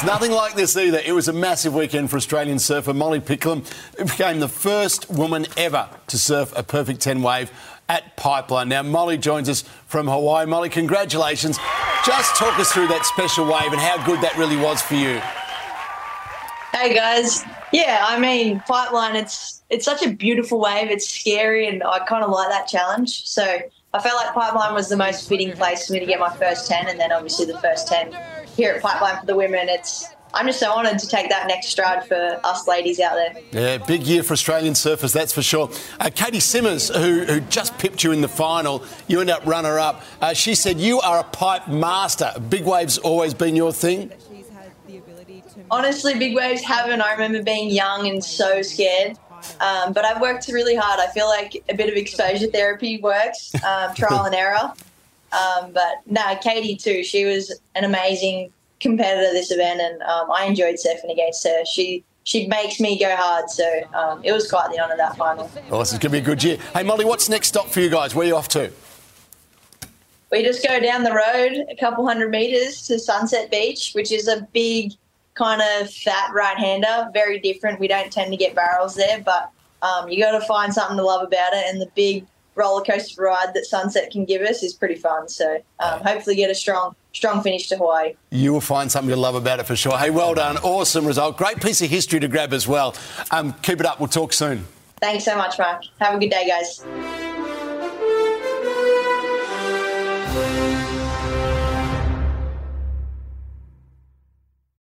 It's nothing like this either. It was a massive weekend for Australian surfer Molly Picklum, who became the first woman ever to surf a perfect 10 wave at Pipeline. Now, Molly joins us from Hawaii. Molly, congratulations. Just talk us through that special wave and how good that really was for you. Hey guys. Yeah, I mean, Pipeline, it's it's such a beautiful wave. It's scary, and I kind of like that challenge. So I felt like Pipeline was the most fitting place for me to get my first 10, and then obviously the first 10 here at Pipeline for the women. It's I'm just so honoured to take that next stride for us ladies out there. Yeah, big year for Australian surfers, that's for sure. Uh, Caity Simmers, who, who just pipped you in the final, you end up runner up. Uh, she said you are a pipe master. Big waves always been your thing. Honestly, big waves haven't. I remember being young and so scared. Um, but I've worked really hard. I feel like a bit of exposure therapy works, um, trial and error. Um, but no, Caity too. She was an amazing competitor this event, and um, I enjoyed surfing against her. She she makes me go hard, so um, it was quite the honour that final. Oh, this is going to be a good year. Hey, Molly, what's next stop for you guys? Where are you off to? We just go down the road a couple hundred metres to Sunset Beach, which is a big kind of fat right hander, very different. We don't tend to get barrels there, but um, you got to find something to love about it. And the big roller coaster ride that Sunset can give us is pretty fun. So um, hopefully get a strong strong finish to Hawaii. You will find something to love about it for sure. Hey, well done. Awesome result. Great piece of history to grab as well. Um, keep it up. We'll talk soon. Thanks so much, Mark. Have a good day, guys.